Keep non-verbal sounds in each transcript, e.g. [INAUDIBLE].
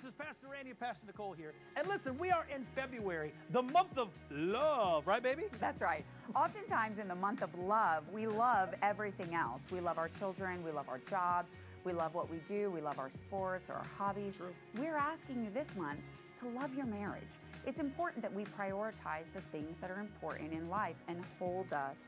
This is Pastor Randy and Pastor Nicole here. And listen, we are in February, the month of love, right, baby? That's right. Oftentimes in the month of love, we love everything else. We love our children, we love our jobs, we love what we do, we love our sports or our hobbies. True. We're asking you this month to love your marriage. It's important that we prioritize the things that are important in life and hold us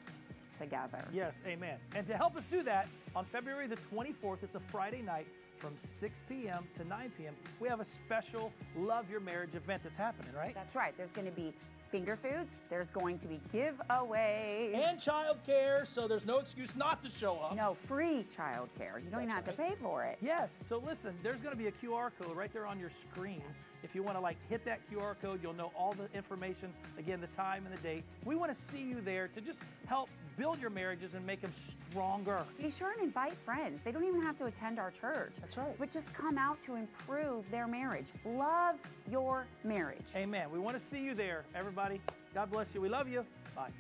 together. Yes, amen. And to help us do that, on February the 24th, it's a Friday night from 6 p.m. to 9 p.m., we have a special Love Your Marriage event that's happening, right? That's right. There's going to be finger foods, there's going to be giveaways. And childcare, so there's no excuse not to show up. no, free childcare. You don't even have That's to pay for it. Yes, so listen, there's going to be a QR code right there on your screen. If you want to like hit that QR code, you'll know all the information, again, the time and the date. We want to see you there to just help build your marriages and make them stronger. Be sure and invite friends. They don't even have to attend our church. That's right. But just come out to improve their marriage. Love your marriage. Amen. We want to see you there, everybody. God bless you. We love you. Bye.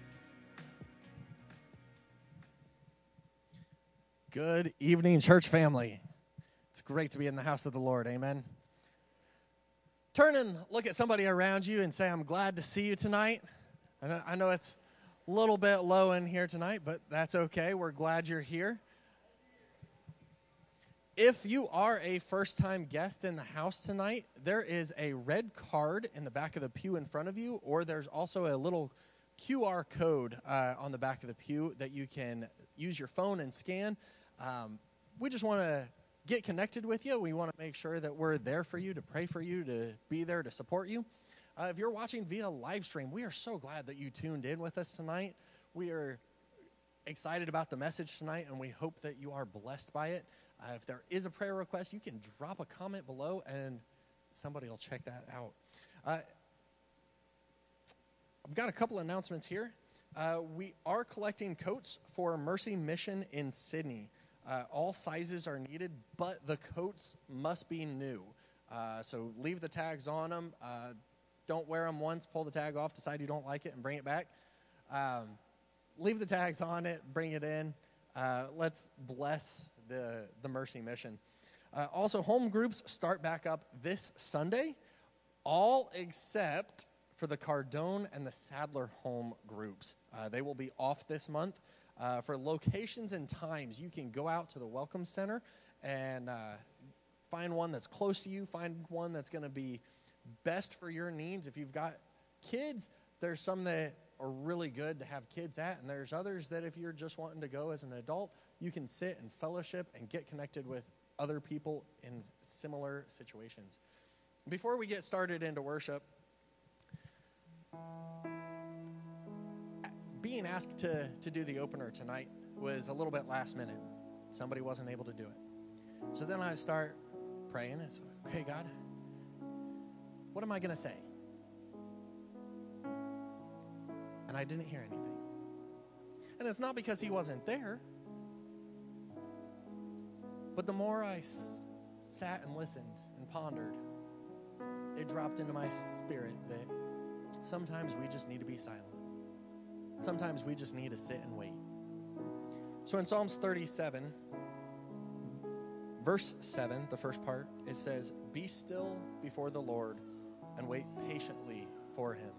Good evening, church family. It's great to be in the house of the Lord. Amen. Turn and look at somebody around you and say, I'm glad to see you tonight. I know, I know it's a little bit low in here tonight, but that's okay. We're glad you're here. If you are a first time guest in the house tonight, there is a red card in the back of the pew in front of you, or there's also a little QR code uh, on the back of the pew that you can use your phone and scan. Um, we just want to get connected with you. We want to make sure that we're there for you, to pray for you, to be there to support you. Uh, if you're watching via live stream, we are so glad that you tuned in with us tonight. We are excited about the message tonight, and we hope that you are blessed by it. Uh, if there is a prayer request, you can drop a comment below, and somebody will check that out. Uh, I've got a couple announcements here. Uh, we are collecting coats for Mercy Mission in Sidney. Uh, all sizes are needed, but the coats must be new. Uh, so leave the tags on them. Don't wear them once, pull the tag off, decide you don't like it, and bring it back. Um, leave the tags on it, bring it in. Uh, let's bless the, the Mercy Mission. Uh, also, home groups start back up this Sunday, all except for the Cardone and the Sadler home groups. Uh, they will be off this month. Uh, for locations and times, you can go out to the Welcome Center and uh, find one that's close to you, find one that's going to be best for your needs. If you've got kids, there's some that are really good to have kids at, and there's others that if you're just wanting to go as an adult, you can sit and fellowship and get connected with other people in similar situations. Before we get started into worship, being asked to, to do the opener tonight was a little bit last minute. Somebody wasn't able to do it. So then I start praying. It's okay, God, what am I going to say? And I didn't hear anything. And it's not because he wasn't there, but the more I s- sat and listened and pondered, it dropped into my spirit that sometimes we just need to be silent. Sometimes we just need to sit and wait. So in Psalms 37, verse 7, the first part, it says, Be still before the Lord and wait patiently for him.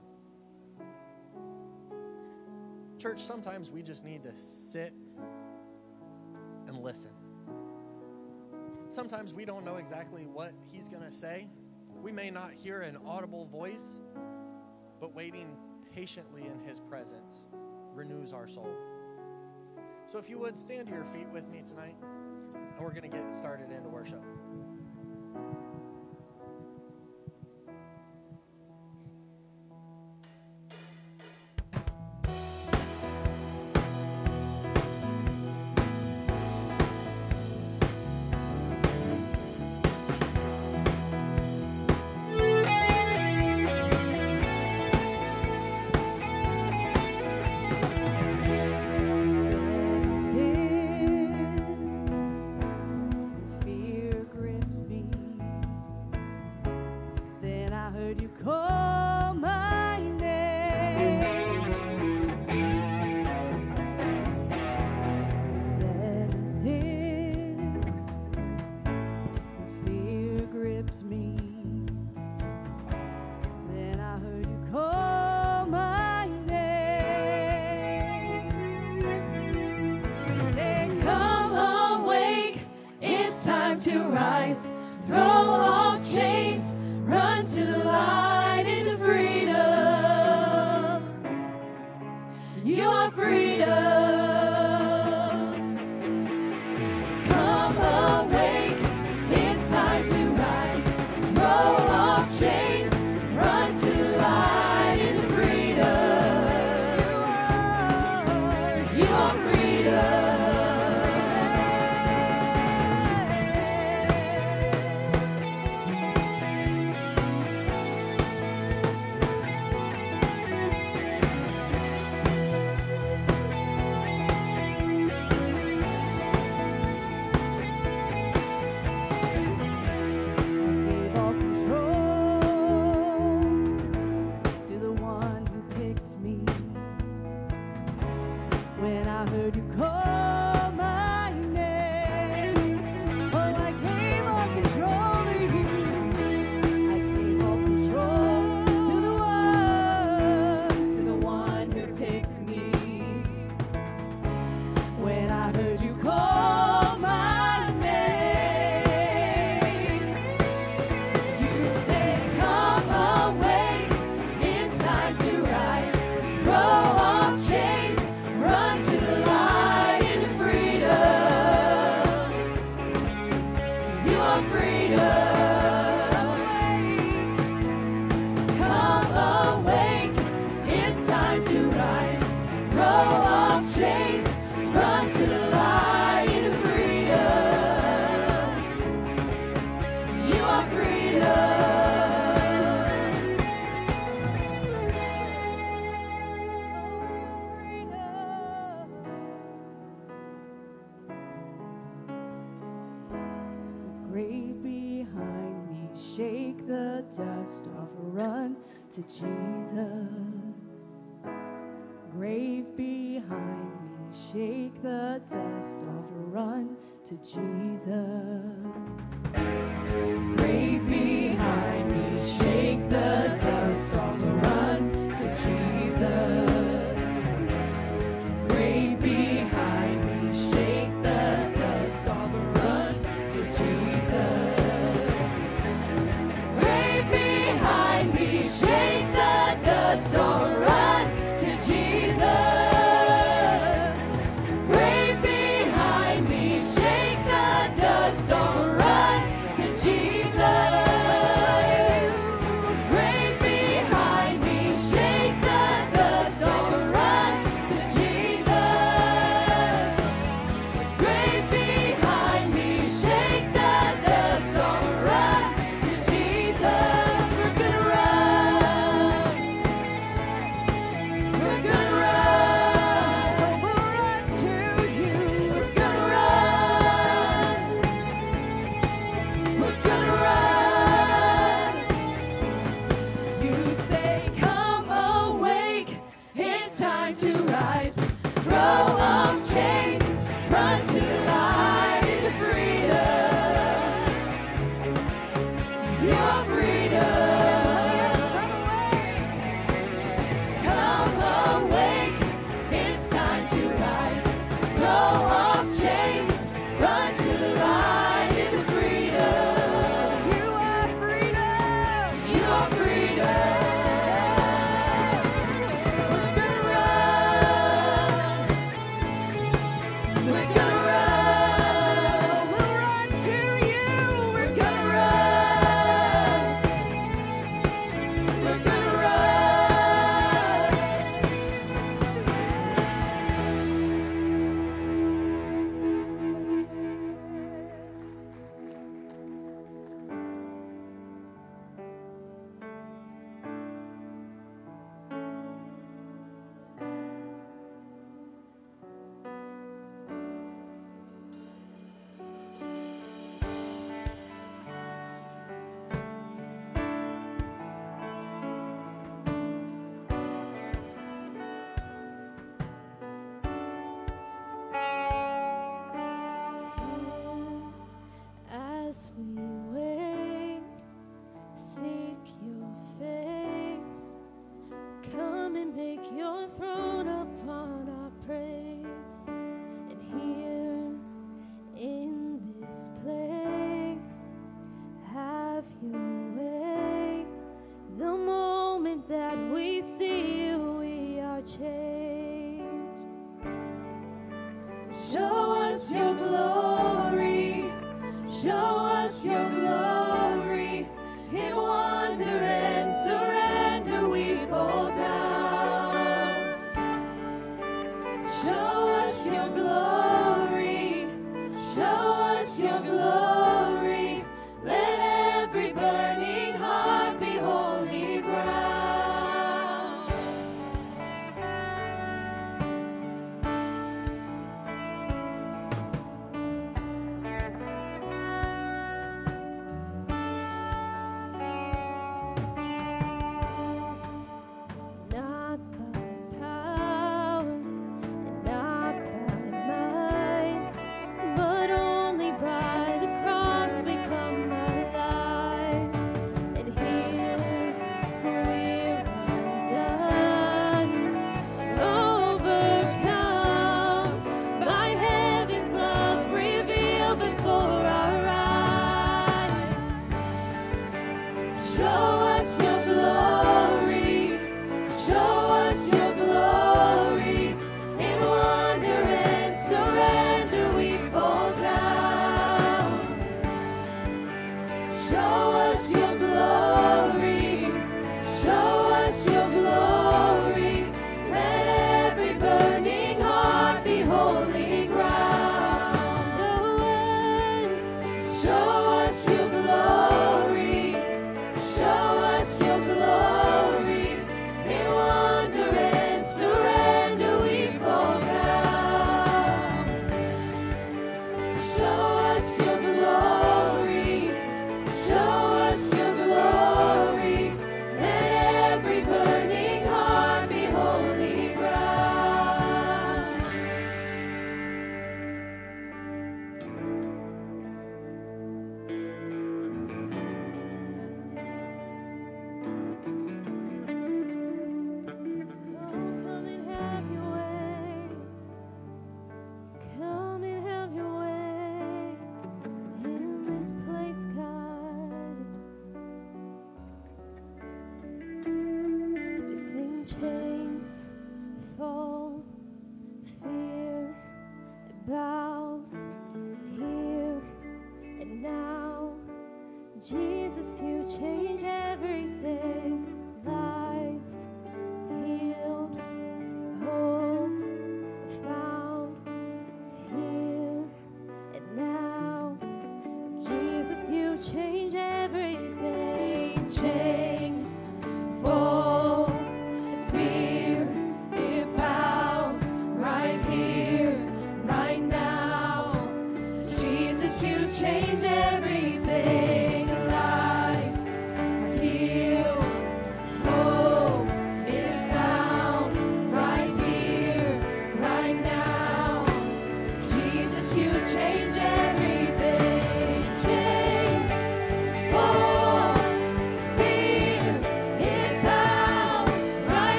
Church, sometimes we just need to sit and listen. Sometimes we don't know exactly what he's going to say. We may not hear an audible voice, but waiting patiently in his presence renews our soul. So if you would stand to your feet with me tonight, and we're going to get started into worship. grave behind me. Shake the dust off, run to Jesus. Grave behind me. Shake the dust off, run to Jesus. Grave behind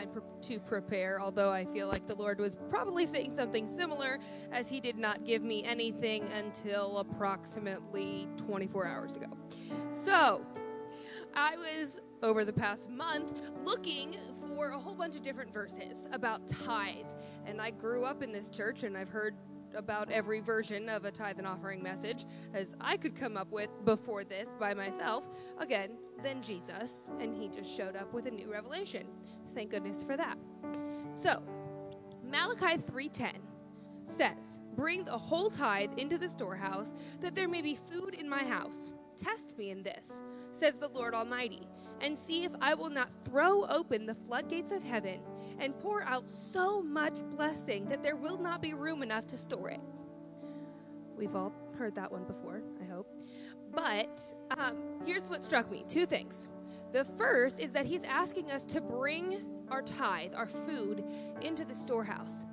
time to prepare, although I feel like the Lord was probably saying something similar, as He did not give me anything until approximately 24 hours ago. So, I was over the past month looking for a whole bunch of different verses about tithe. And I grew up in this church and I've heard about every version of a tithe and offering message as I could come up with before this by myself. Again, then Jesus, and he just showed up with a new revelation. Thank goodness for that. So, Malachi 3:10 says, "Bring the whole tithe into the storehouse, that there may be food in my house. Test me in this, says the Lord Almighty, and see if I will not throw open the floodgates of heaven and pour out so much blessing that there will not be room enough to store it." We've all heard that one before, I hope. But um, here's what struck me two things. The first is that he's asking us to bring our tithe, our food, into the storehouse.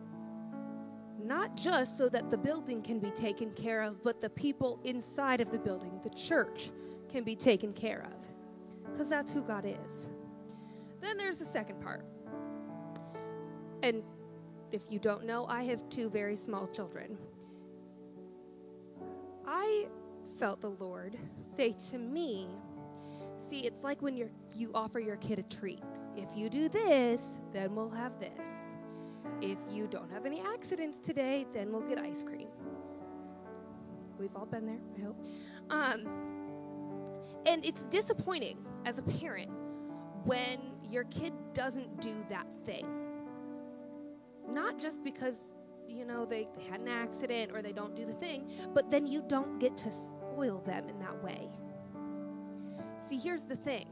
Not just so that the building can be taken care of, but the people inside of the building, the church, can be taken care of. Because that's who God is. Then there's the second part. And if you don't know, I have two very small children. I felt the Lord say to me, See, it's like when you're, you offer your kid a treat. If you do this, then we'll have this. If you don't have any accidents today, then we'll get ice cream. We've all been there, I hope. Um, and it's disappointing as a parent when your kid doesn't do that thing. Not just because, you know, they, they had an accident or they don't do the thing, but then you don't get to spoil them in that way. See, here's the thing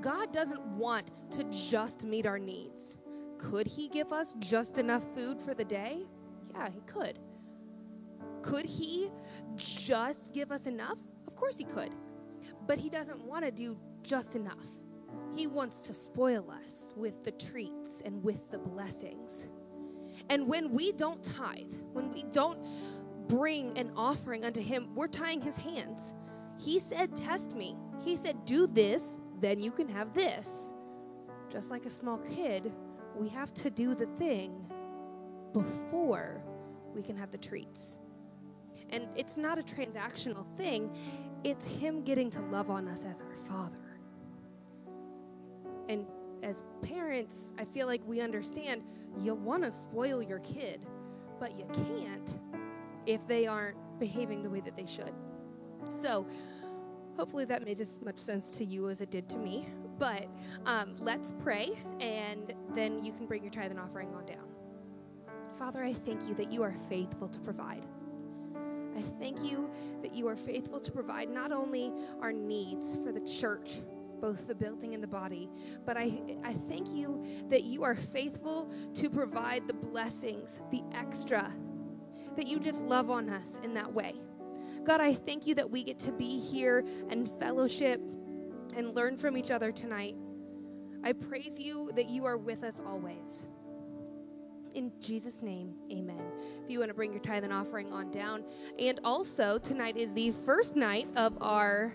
God doesn't want to just meet our needs. Could He give us just enough food for the day? Yeah, He could. Could He just give us enough? Of course He could. But He doesn't want to do just enough. He wants to spoil us with the treats and with the blessings. And when we don't tithe, when we don't bring an offering unto Him, we're tying His hands. He said, Test me. He said, Do this, then you can have this. Just like a small kid, we have to do the thing before we can have the treats. And it's not a transactional thing, it's Him getting to love on us as our Father. And as parents, I feel like we understand you want to spoil your kid, but you can't if they aren't behaving the way that they should. So, hopefully, that made as much sense to you as it did to me. But um, let's pray, and then you can bring your tithe and offering on down. Father, I thank you that you are faithful to provide. I thank you that you are faithful to provide not only our needs for the church, both the building and the body, but I, I thank you that you are faithful to provide the blessings, the extra, that you just love on us in that way. God, I thank you that we get to be here and fellowship and learn from each other tonight. I praise you that you are with us always. In Jesus' name, amen. If you want to bring your tithe and offering on down. And also, tonight is the first night of our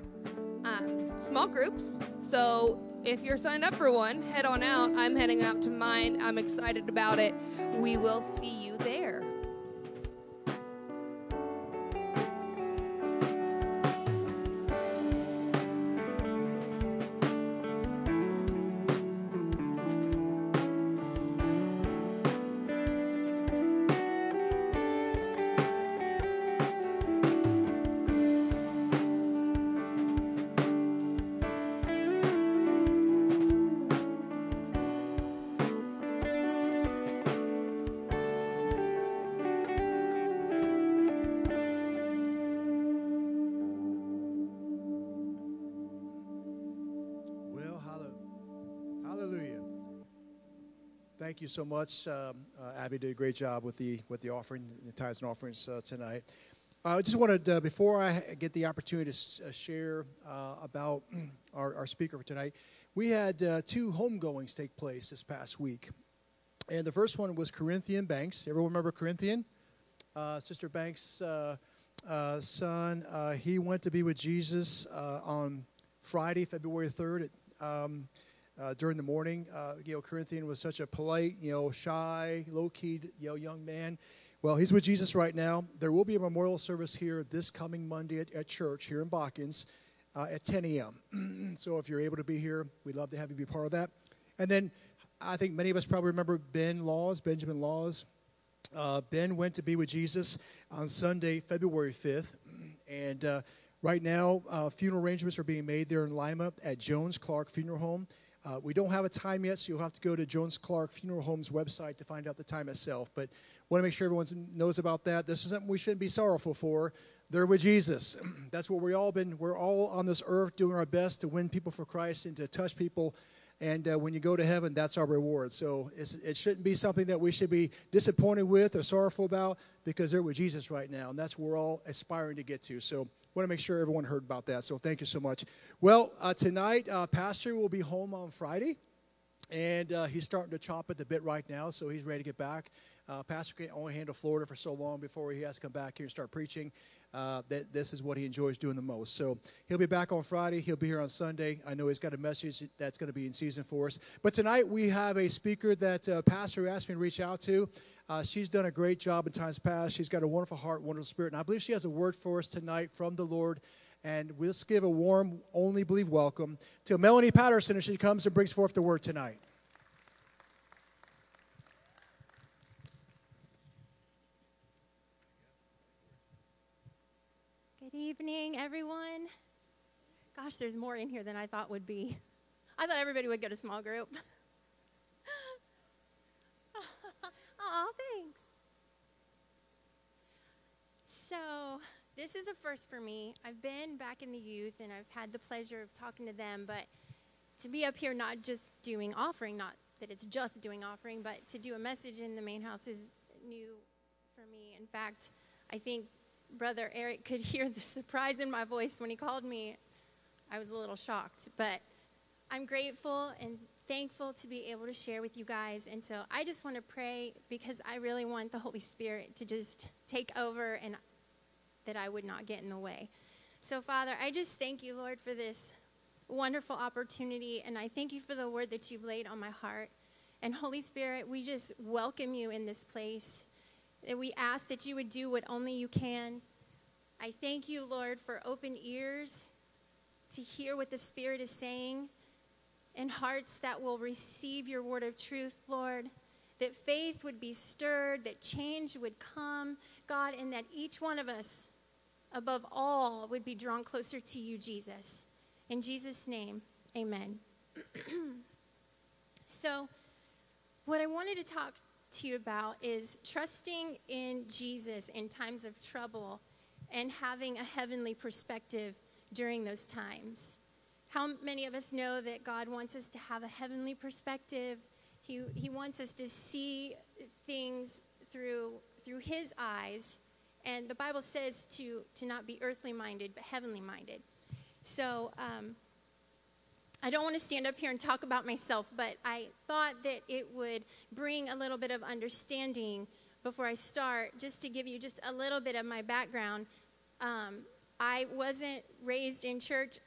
um, small groups. So if you're signed up for one, head on out. I'm heading out to mine. I'm excited about it. We will see you there. Thank you so much. Um, uh, Abby did a great job with the with the offering, the tithes and offerings uh, tonight. I just wanted, uh, before I get the opportunity to uh, share uh, about [CLEARS THROAT] our, our speaker for tonight, we had uh, two homegoings take place this past week. And the first one was Corinthian Banks. Everyone remember Corinthian? Uh, Sister Banks' uh, uh, son, uh, he went to be with Jesus uh, on Friday, February 3rd. It, um, uh, during the morning. Uh, you know, Corinthian was such a polite, you know, shy, low key, you know, young man. Well, he's with Jesus right now. There will be a memorial service here this coming Monday at, at church here in Botkins uh, at 10 a.m. [CLEARS THROAT] so if you're able to be here, we'd love to have you be part of that. And then I think many of us probably remember Ben Laws, Benjamin Laws. Uh, ben went to be with Jesus on Sunday, February 5th. [CLEARS THROAT] And uh, right now, uh, funeral arrangements are being made there in Lima at Jones Clark Funeral Home. Uh, we don't have a time yet, so you'll have to go to Jones Clark Funeral Home's website to find out the time itself. But want to make sure everyone knows about that. This is something we shouldn't be sorrowful for. They're with Jesus. [CLEARS THROAT] That's what we all been. We're all on this earth doing our best to win people for Christ and to touch people and uh, when you go to heaven, that's our reward. So it shouldn't be something that we should be disappointed with or sorrowful about because they're with Jesus right now. And that's where we're all aspiring to get to. So want to make sure everyone heard about that. So thank you so much. Well, uh, tonight, uh, Pastor will be home on Friday. And uh, he's starting to chop at the bit right now, so he's ready to get back. Uh, Pastor can only handle Florida for so long before he has to come back here and start preaching uh, that this is what he enjoys doing the most. So he'll be back on Friday. He'll be here on Sunday. I know he's got a message that's going to be in season for us. But tonight we have a speaker that uh, Pastor asked me to reach out to. Uh, she's done a great job in times past. She's got a wonderful heart, wonderful spirit, and I believe she has a word for us tonight from the Lord. And let's give a warm, only believe welcome to Melanie Patterson as she comes and brings forth the word tonight. Good evening, everyone. Gosh, there's more in here than I thought would be. I thought everybody would go to small group. [LAUGHS] Aw, thanks. So, this is a first for me. I've been back in the youth and I've had the pleasure of talking to them, but to be up here not just doing offering, not that it's just doing offering, but to do a message in the main house is new for me. In fact, I think Brother Eric could [LAUGHS] hear the surprise in my voice when he called me. I was a little shocked, but I'm grateful and thankful to be able to share with you guys. And so I just want to pray because I really want the Holy Spirit to just take over and that I would not get in the way. So, Father, I just thank you, Lord, for this wonderful opportunity. And I thank you for the word that you've laid on my heart. And Holy Spirit, we just welcome you in this place. And we ask that you would do what only you can. I thank you, Lord, for open ears to hear what the Spirit is saying and hearts that will receive your word of truth, Lord. That faith would be stirred, that change would come, God, and that each one of us, above all, would be drawn closer to you, Jesus. In Jesus' name, amen. [CLEARS THROAT] so, what I wanted to talk to you about is trusting in Jesus in times of trouble and having a heavenly perspective during those times. How many of us know that God wants us to have a heavenly perspective? He, he wants us to see things through, through His eyes. And the Bible says to, to not be earthly minded, but heavenly minded. So, um, I don't want to stand up here and talk about myself, but I thought that it would bring a little bit of understanding before I start, just to give you just a little bit of my background. Um, I wasn't raised in church.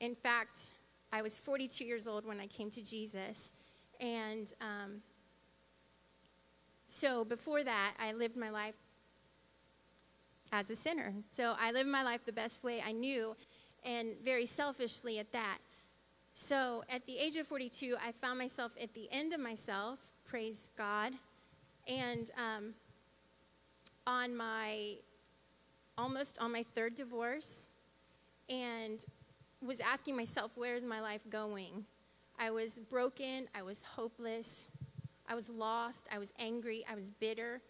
In fact, I was 42 years old when I came to Jesus. And um, so before that, I lived my life as a sinner. So I lived my life the best way I knew, and very selfishly at that. So at the age of 42, I found myself at the end of myself, praise God. And um, on my, almost on my third divorce, and was asking myself, where's my life going? I was broken, I was hopeless, I was lost, I was angry, I was bitter.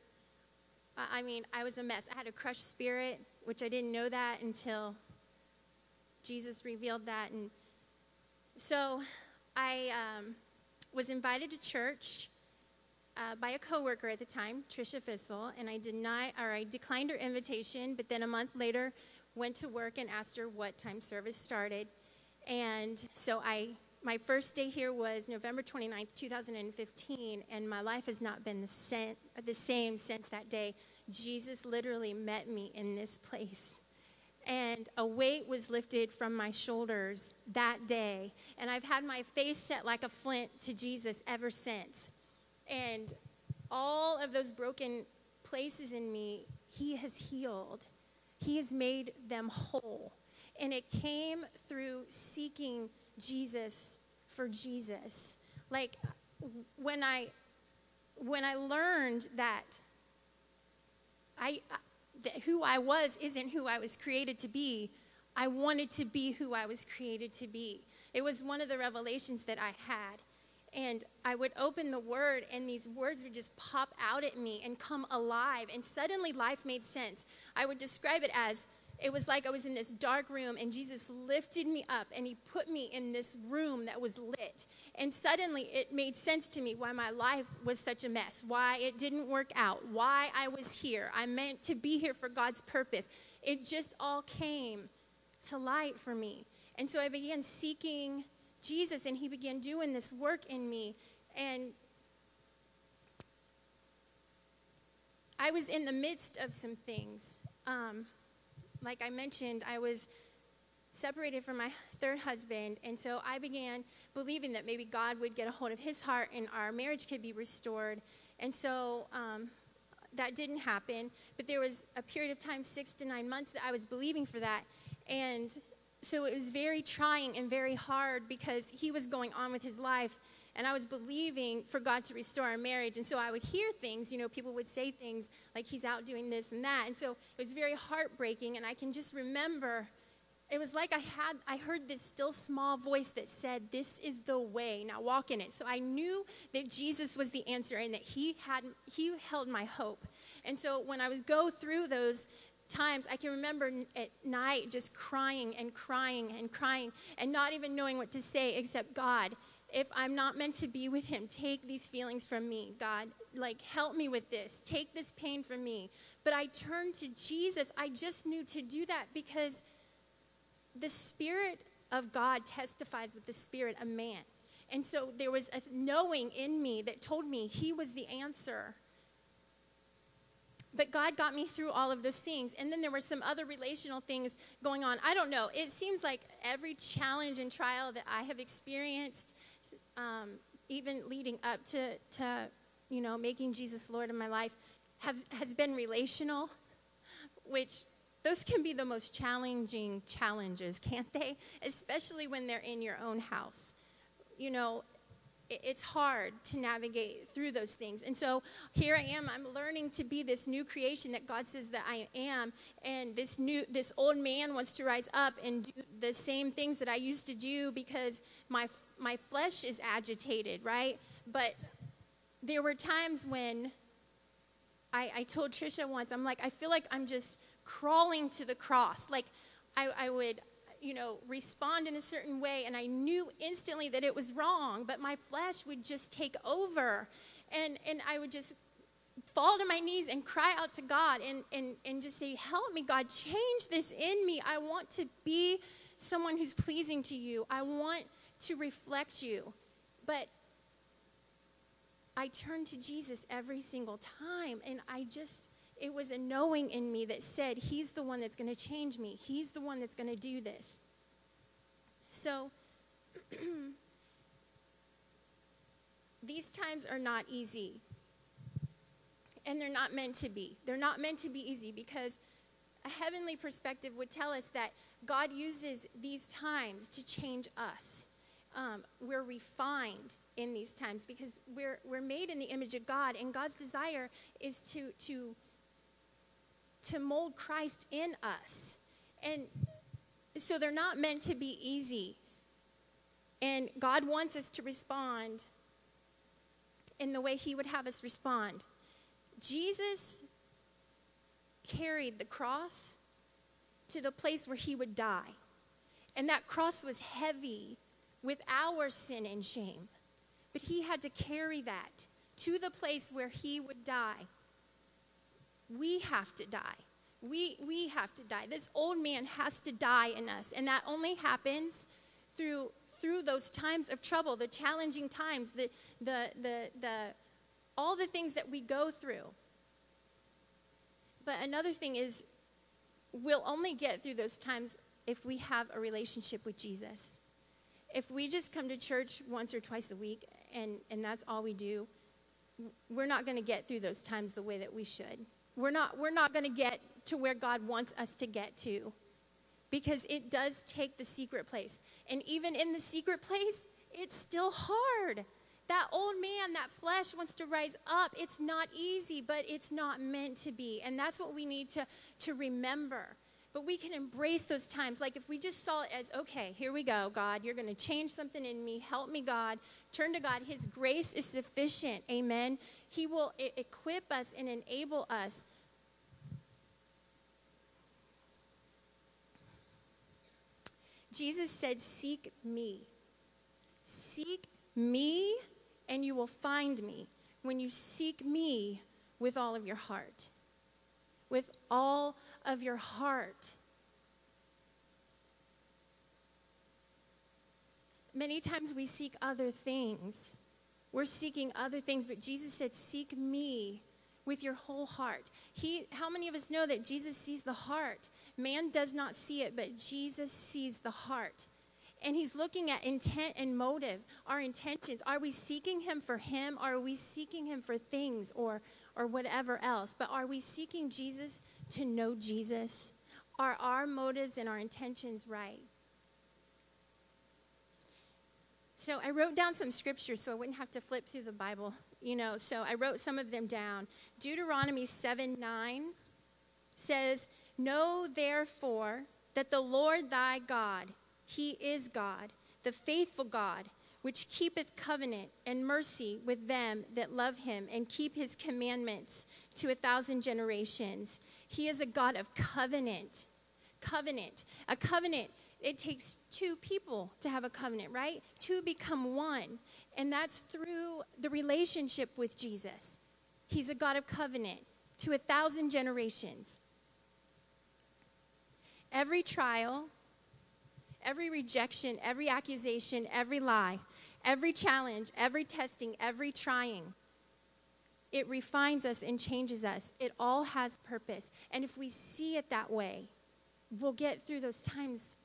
I mean, I was a mess. I had a crushed spirit, which I didn't know that until Jesus revealed that. And so I um, was invited to church uh, by a coworker at the time, Trisha Fissel, and I denied or I declined her invitation. But then a month later, went to work and asked her what time service started. And so I, my first day here was November 29th, 2015, and my life has not been the, the same since that day. Jesus literally met me in this place. and a weight was lifted from my shoulders that day. And I've had my face set like a flint to Jesus ever since. And all of those broken places in me, He has healed, He has made them whole. And it came through seeking Jesus for Jesus. Like when I when I learned that I that who I was isn't who I was created to be, I wanted to be who I was created to be. It was one of the revelations that I had. And I would open the word, and these words would just pop out at me and come alive. And suddenly life made sense. I would describe it as it was like I was in this dark room, and Jesus lifted me up and he put me in this room that was lit. And suddenly it made sense to me why my life was such a mess, why it didn't work out, why I was here. I meant to be here for God's purpose. It just all came to light for me. And so I began seeking Jesus, and he began doing this work in me. And I was in the midst of some things. Um, like I mentioned, I was separated from my third husband, and so I began believing that maybe God would get a hold of his heart and our marriage could be restored. And so um, that didn't happen, but there was a period of time, six to nine months, that I was believing for that. And so it was very trying and very hard because he was going on with his life and I was believing for God to restore our marriage. And so I would hear things, you know, people would say things like he's out doing this and that. And so it was very heartbreaking. And I can just remember it was like I had I heard this still small voice that said, This is the way. Now walk in it. So I knew that Jesus was the answer and that he had he held my hope. And so when I was go through those times I can remember at night just crying and crying and crying and not even knowing what to say except God if I'm not meant to be with him, take these feelings from me, God. Like, help me with this. Take this pain from me. But I turned to Jesus. I just knew to do that because the Spirit of God testifies with the spirit of man. And so there was a knowing in me that told me he was the answer. But God got me through all of those things. And then there were some other relational things going on. I don't know. It seems like every challenge and trial that I have experienced um, even leading up to, to, you know, making Jesus Lord in my life, have, has been relational, which those can be the most challenging challenges, can't they? Especially when they're in your own house. You know, it's hard to navigate through those things. And so here I am, I'm learning to be this new creation that God says that I am. And this new, this old man wants to rise up and do the same things that I used to do because my my flesh is agitated, right? But there were times when I, I told Trisha once, I'm like, I feel like I'm just crawling to the cross. Like I, I would, you know, respond in a certain way, and I knew instantly that it was wrong, but my flesh would just take over. And, and I would just fall to my knees and cry out to God and, and, and just say, Help me, God, change this in me. I want to be someone who's pleasing to you. I want to reflect you. But I turned to Jesus every single time, and I just, it was a knowing in me that said, He's the one that's going to change me, He's the one that's going to do this. So, [CLEARS THROAT] these times are not easy. And they're not meant to be. They're not meant to be easy because a heavenly perspective would tell us that God uses these times to change us um, we're refined in these times because we're, we're made in the image of God, and God's desire is to, to, to mold Christ in us. And so they're not meant to be easy. And God wants us to respond in the way He would have us respond. Jesus carried the cross to the place where He would die. And that cross was heavy with our sin and shame. But he had to carry that to the place where he would die. We have to die. We, we have to die. This old man has to die in us. And that only happens through, through those times of trouble, the challenging times, the, the, the, the, all the things that we go through. But another thing is, we'll only get through those times if we have a relationship with Jesus. If we just come to church once or twice a week and, and that's all we do, we're not going to get through those times the way that we should. We're not, we're not going to get to where God wants us to get to because it does take the secret place. And even in the secret place, it's still hard. That old man, that flesh wants to rise up. It's not easy, but it's not meant to be. And that's what we need to, to remember. But we can embrace those times. Like if we just saw it as, okay, here we go, God, you're going to change something in me. Help me, God. Turn to God. His grace is sufficient. Amen. He will equip us and enable us. Jesus said, Seek me. Seek me, and you will find me when you seek me with all of your heart. With all of your heart. Many times we seek other things. We're seeking other things, but Jesus said, Seek me with your whole heart. He, how many of us know that Jesus sees the heart? Man does not see it, but Jesus sees the heart. And he's looking at intent and motive, our intentions. Are we seeking him for him? Are we seeking him for things or, or whatever else? But are we seeking Jesus to know Jesus? Are our motives and our intentions right? So I wrote down some scriptures so I wouldn't have to flip through the Bible, you know. So I wrote some of them down. Deuteronomy 7 9 says, Know therefore that the Lord thy God, he is God, the faithful God, which keepeth covenant and mercy with them that love him and keep his commandments to a thousand generations. He is a God of covenant. Covenant. A covenant, it takes two people to have a covenant, right? Two become one. And that's through the relationship with Jesus. He's a God of covenant to a thousand generations. Every trial, every rejection, every accusation, every lie, every challenge, every testing, every trying, it refines us and changes us. It all has purpose. And if we see it that way, we'll get through those times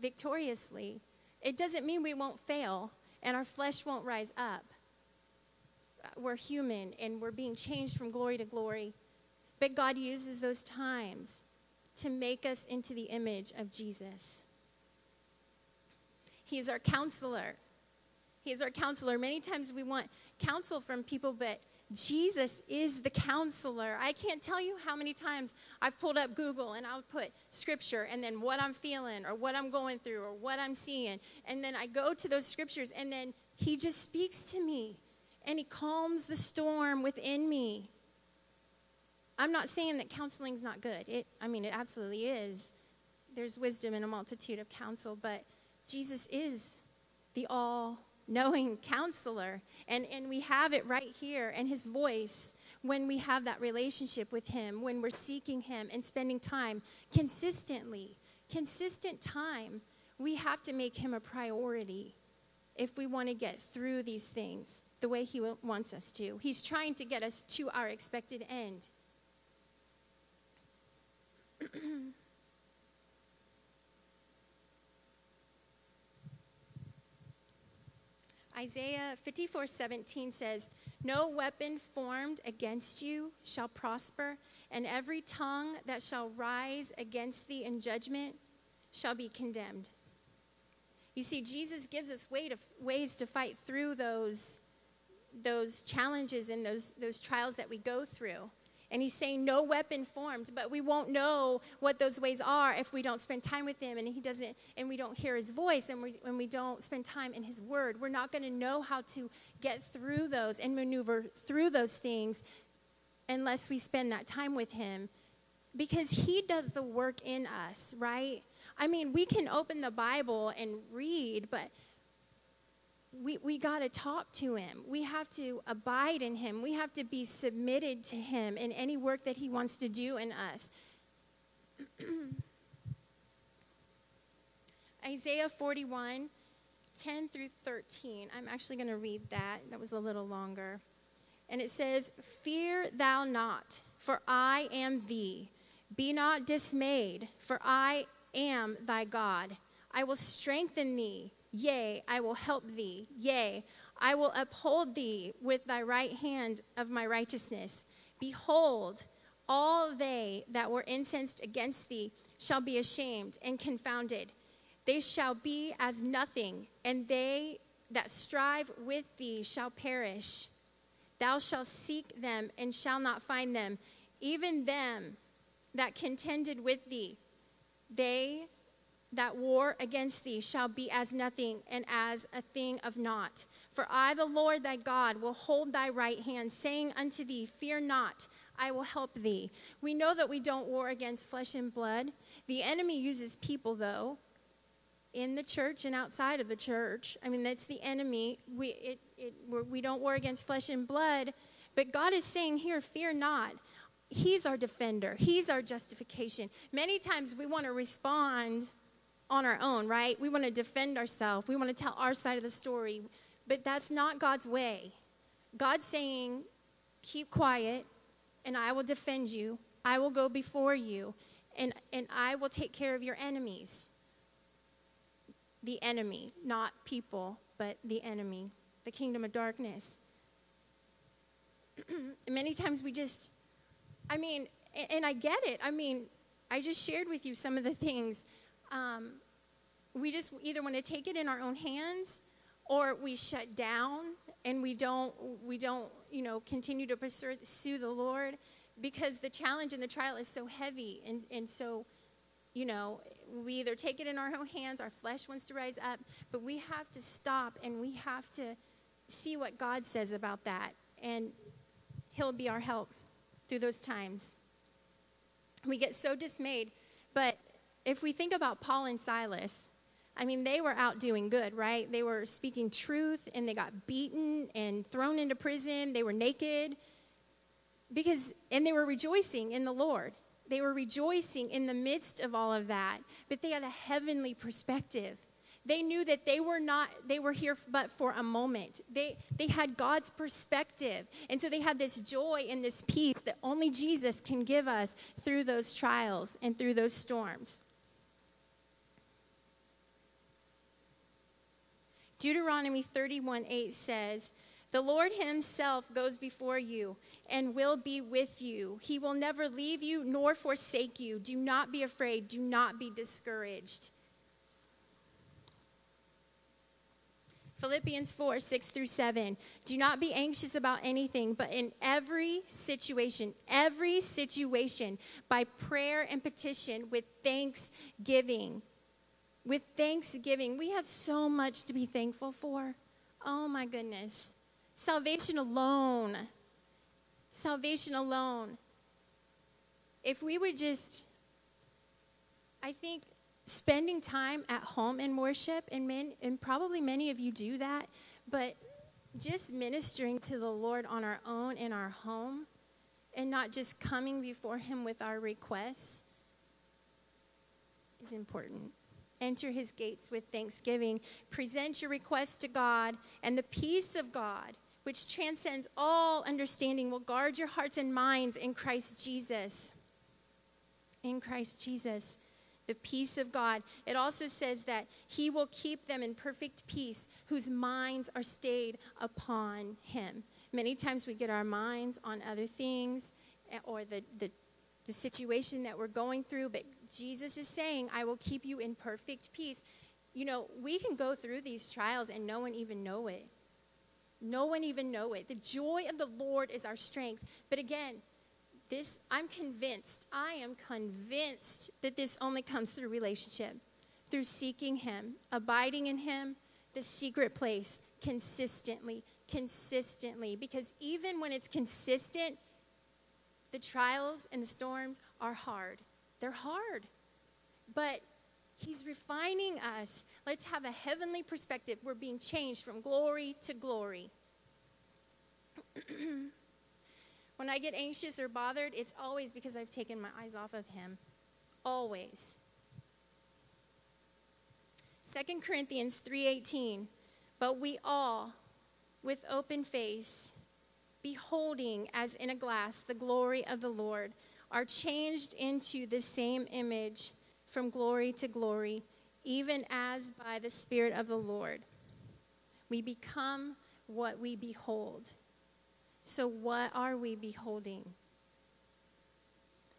victoriously. It doesn't mean we won't fail and our flesh won't rise up. We're human and we're being changed from glory to glory. But God uses those times to make us into the image of Jesus. He is our counselor. He is our counselor. Many times we want counsel from people, but Jesus is the counselor. I can't tell you how many times I've pulled up Google and I'll put scripture and then what I'm feeling or what I'm going through or what I'm seeing. And then I go to those scriptures and then he just speaks to me and he calms the storm within me. I'm not saying that counseling's not good. It I mean it absolutely is. There's wisdom in a multitude of counsel, but Jesus is the all knowing counselor. And, and we have it right here in his voice when we have that relationship with him, when we're seeking him and spending time consistently. Consistent time. We have to make him a priority if we want to get through these things the way he wants us to. He's trying to get us to our expected end. [CLEARS THROAT] Isaiah 54 17 says, No weapon formed against you shall prosper, and every tongue that shall rise against thee in judgment shall be condemned. You see, Jesus gives us way to, ways to fight through those, those challenges and those, those trials that we go through. And he's saying, no weapon formed, but we won't know what those ways are if we don't spend time with him and he doesn't, and we don't hear his voice and we, when we don't spend time in his word. We're not going to know how to get through those and maneuver through those things unless we spend that time with him because he does the work in us, right? I mean, we can open the Bible and read, but we, we got to talk to him. We have to abide in him. We have to be submitted to him in any work that he wants to do in us. [CLEARS THROAT] Isaiah 41, 10 through 13. I'm actually going to read that. That was a little longer. And it says, Fear thou not, for I am thee. Be not dismayed, for I am thy God. I will strengthen thee. Yea, I will help thee. Yea, I will uphold thee with thy right hand of my righteousness. Behold, all they that were incensed against thee shall be ashamed and confounded. They shall be as nothing, and they that strive with thee shall perish. Thou shalt seek them and shall not find them, even them that contended with thee. They that war against thee shall be as nothing and as a thing of naught. For I, the Lord thy God, will hold thy right hand, saying unto thee, Fear not, I will help thee. We know that we don't war against flesh and blood. The enemy uses people, though, in the church and outside of the church. I mean, that's the enemy. We, it, it, we don't war against flesh and blood. But God is saying here, Fear not. He's our defender, He's our justification. Many times we want to respond on our own, right? We want to defend ourselves, we want to tell our side of the story. But that's not God's way. God's saying, keep quiet, and I will defend you. I will go before you, and, and I will take care of your enemies. The enemy, not people, but the enemy, the kingdom of darkness. [CLEARS THROAT] Many times we just, I mean, and I get it. I mean, I just shared with you some of the things. Um, we just either want to take it in our own hands or we shut down and we don't we don't you know continue to pursue the lord because the challenge and the trial is so heavy and, and so you know we either take it in our own hands our flesh wants to rise up but we have to stop and we have to see what god says about that and he'll be our help through those times. We get so dismayed but if we think about paul and silas I mean, they were out doing good, right? They were speaking truth and they got beaten and thrown into prison. They were naked because, and they were rejoicing in the Lord. They were rejoicing in the midst of all of that, but they had a heavenly perspective. They knew that they were not, they were here but for a moment. They, they had God's perspective. And so they had this joy and this peace that only Jesus can give us through those trials and through those storms. Deuteronomy 31 8 says, The Lord Himself goes before you and will be with you. He will never leave you nor forsake you. Do not be afraid. Do not be discouraged. Philippians 4 6 through 7. Do not be anxious about anything, but in every situation, every situation, by prayer and petition with thanksgiving with thanksgiving. We have so much to be thankful for. Oh my goodness. Salvation alone. Salvation alone. If we would just, I think, spending time at home in worship, and, men, and probably many of you do that, but just ministering to the Lord on our own in our home and not just coming before Him with our requests is important. Enter his gates with thanksgiving. Present your request to God, and the peace of God, which transcends all understanding, will guard your hearts and minds in Christ Jesus. In Christ Jesus. The peace of God. It also says that he will keep them in perfect peace whose minds are stayed upon him. Many times we get our minds on other things eh, or the, the the situation that we're going through, but Jesus is saying, I will keep you in perfect peace. You know, we can go through these trials and no one even know it. No one even know it. The joy of the Lord is our strength. But again, this I'm convinced, I am convinced that this only comes through relationship, through seeking him, abiding in him, the secret place consistently, consistently because even when it's consistent, the trials and the storms are hard. They're hard. But He's refining us. Let's have a heavenly perspective. We're being changed from glory to glory. [CLEARS THROAT] when I get anxious or bothered, it's always because I've taken my eyes off of Him. Always. 2 Corinthians 3:18 But we all with open face beholding as in a glass the glory of the Lord, are changed into the same image from glory to glory, even as by the Spirit of the Lord. We become what we behold. So what are we beholding?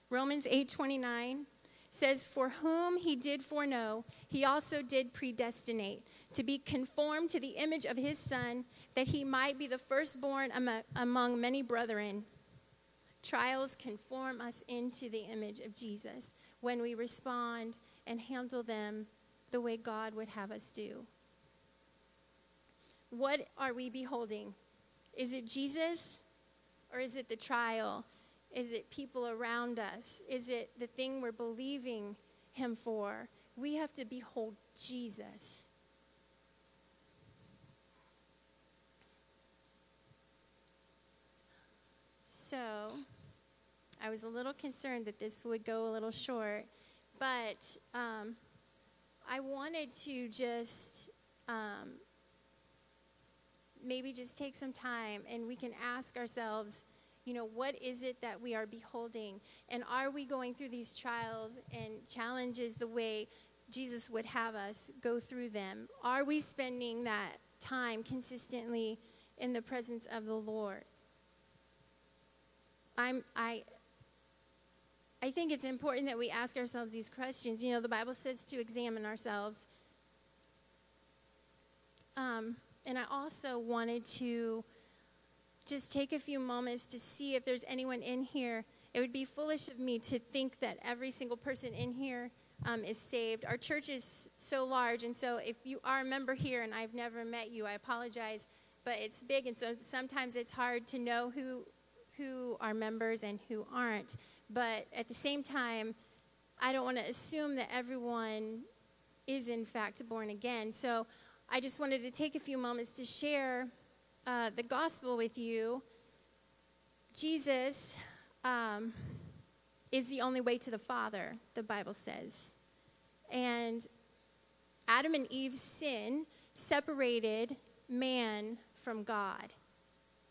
Romans 8:29 says for whom he did foreknow he also did predestinate to be conformed to the image of his son that he might be the firstborn among many brethren. Trials conform us into the image of Jesus when we respond and handle them the way God would have us do. What are we beholding? Is it Jesus or is it the trial? Is it people around us? Is it the thing we're believing Him for? We have to behold Jesus. So, I was a little concerned that this would go a little short, but um, I wanted to just um, maybe just take some time and we can ask ourselves, you know, what is it that we are beholding? And are we going through these trials and challenges the way Jesus would have us go through them? Are we spending that time consistently in the presence of the Lord? I'm, I, I think it's important that we ask ourselves these questions. You know, the Bible says to examine ourselves. Um, and I also wanted to just take a few moments to see if there's anyone in here. It would be foolish of me to think that every single person in here um, is saved. Our church is so large, and so if you are a member here and I've never met you, I apologize, but it's big, and so sometimes it's hard to know who who are members and who aren't. But at the same time, I don't want to assume that everyone is in fact born again. So I just wanted to take a few moments to share uh, the gospel with you. Jesus um, is the only way to the Father, the Bible says. And Adam and Eve's sin separated man from God.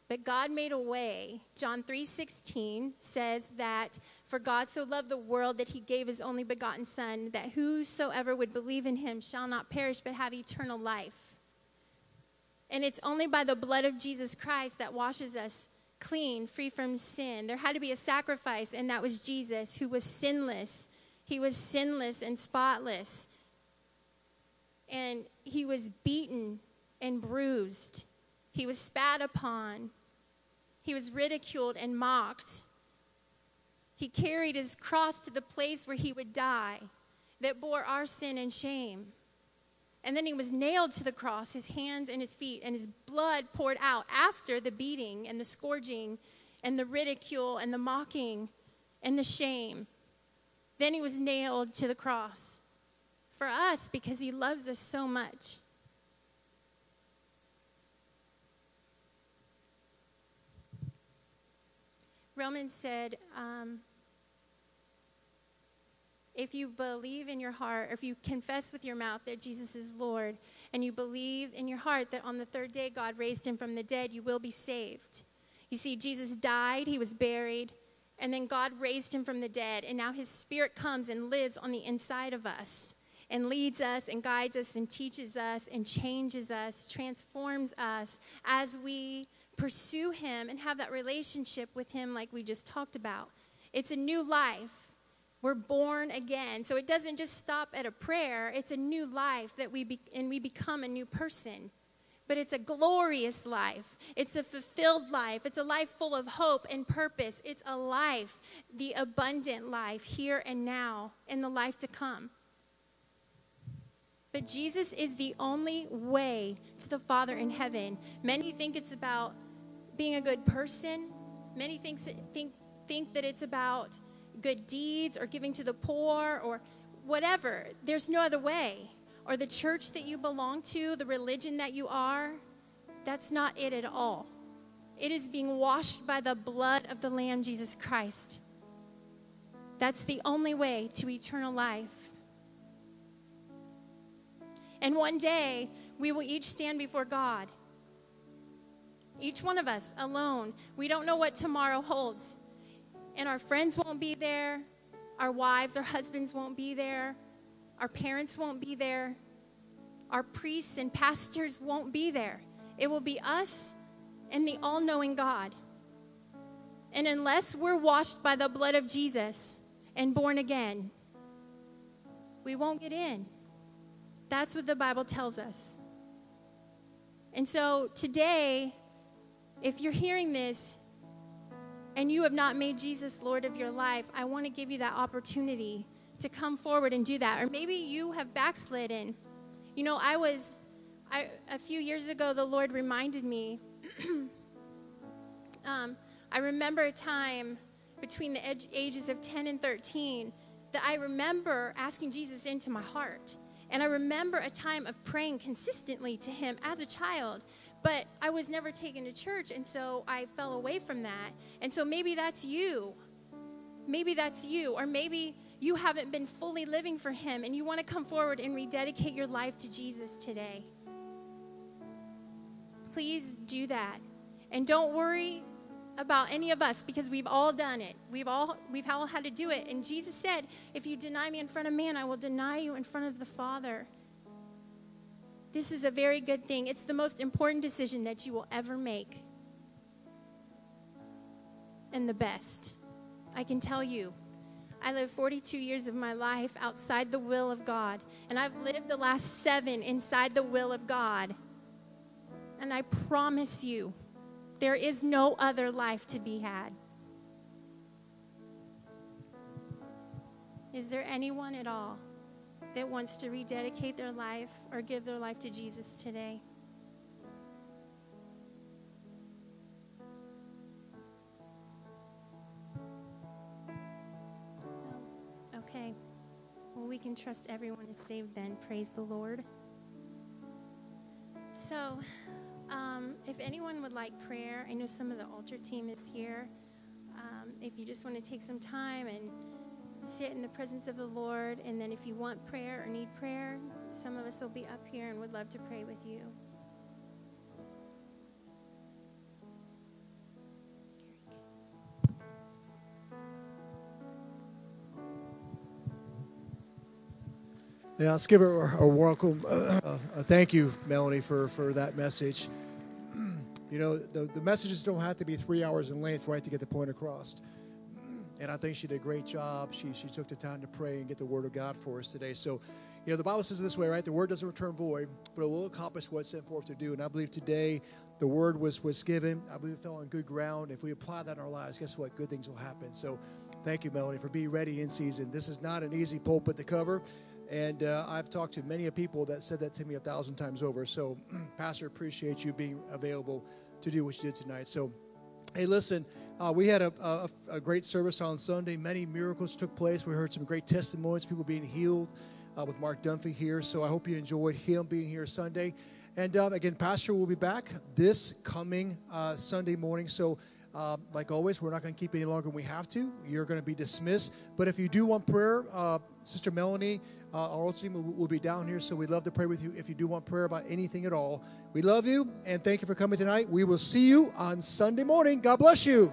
But God made a way. John 3:16 says that for God so loved the world that he gave his only begotten son that whosoever would believe in him shall not perish but have eternal life. And it's only by the blood of Jesus Christ that washes us clean, free from sin. There had to be a sacrifice and that was Jesus who was sinless. He was sinless and spotless. And he was beaten and bruised. He was spat upon. He was ridiculed and mocked. He carried his cross to the place where he would die, that bore our sin and shame. And then he was nailed to the cross, his hands and his feet, and his blood poured out after the beating and the scourging and the ridicule and the mocking and the shame. Then he was nailed to the cross for us because he loves us so much. Romans said, um, if you believe in your heart, or if you confess with your mouth that Jesus is Lord, and you believe in your heart that on the third day God raised him from the dead, you will be saved. You see, Jesus died, he was buried, and then God raised him from the dead, and now his spirit comes and lives on the inside of us and leads us and guides us and teaches us and changes us, transforms us as we pursue him and have that relationship with him like we just talked about. It's a new life. We're born again. So it doesn't just stop at a prayer, it's a new life that we be, and we become a new person. But it's a glorious life. It's a fulfilled life. It's a life full of hope and purpose. It's a life, the abundant life here and now and the life to come. But Jesus is the only way to the Father in heaven. Many think it's about being a good person. Many think, think, think that it's about good deeds or giving to the poor or whatever. There's no other way. Or the church that you belong to, the religion that you are, that's not it at all. It is being washed by the blood of the Lamb, Jesus Christ. That's the only way to eternal life. And one day, we will each stand before God. Each one of us alone. We don't know what tomorrow holds. and our friends won't be there, our wives, our husbands won't be there, our parents won't be there, our priests and pastors won't be there. It will be us and the all knowing God. And unless we're washed by the blood of Jesus and born again, we won't get in. That's what the Bible tells us. And so today, if you're hearing this and you have not made Jesus Lord of your life, I want to give you that opportunity to come forward and do that. Or maybe you have backslidden. You know, I was, I, a few years ago, the Lord reminded me. [CLEARS THROAT] um, I remember a time between the ed- ages of 10 and 13 that I remember asking Jesus into my heart. And I remember a time of praying consistently to Him as a child. But I was never taken to church, and so I fell away from that. And so maybe that's you. Maybe that's you. Or maybe you haven't been fully living for Him and you want to come forward and rededicate your life to Jesus today. Please do that. And don't worry about any of us because we've all done it. We've all we've all had to do it. And Jesus said, "If you deny me in front of man, I will deny you in front of the Father." This is a very good thing. It's the most important decision that you will ever make. And the best. I can tell you. I lived 42 years of my life outside the will of God, and I've lived the last 7 inside the will of God. And I promise you, there is no other life to be had. Is there anyone at all that wants to rededicate their life or give their life to Jesus today? Okay. Well, we can trust everyone is saved then. Praise the Lord. So, um, if anyone would like prayer, I know some of the altar team is here. Um, if you just want to take some time and sit in the presence of the Lord, and then if you want prayer or need prayer, some of us will be up here and would love to pray with you. Yeah, let's give her a welcome. Uh, a thank you, Melanie, for, for that message. [CLEARS THROAT] You know, the, the messages don't have to be three hours in length, right, to get the point across. And I think she did a great job. She, she took the time to pray and get the word of God for us today. So, you know, the Bible says this way, right? The word doesn't return void, but it will accomplish what it's sent forth to do. And I believe today the word was, was given. I believe it fell on good ground. If we apply that in our lives, guess what? Good things will happen. So, thank you, Melanie, for being ready in season. This is not an easy pulpit to cover. And uh, I've talked to many people that said that to me a thousand times over. So, [CLEARS THROAT] Pastor, appreciate you being available to do what you did tonight. So, hey, listen, uh, we had a, a, a, great service on Sunday. Many miracles took place. We heard some great testimonies, people being healed uh, with Mark Dunphy here. So, I hope you enjoyed him being here Sunday. And uh, again, Pastor will be back this coming uh, Sunday morning. So, uh, like always, we're not going to keep any longer than we have to. You're going to be dismissed. But if you do want prayer, uh, Sister Melanie, uh, our team will, be down here, so we'd love to pray with you if you do want prayer about anything at all. We love you, and thank you for coming tonight. We will see you on Sunday morning. God bless you.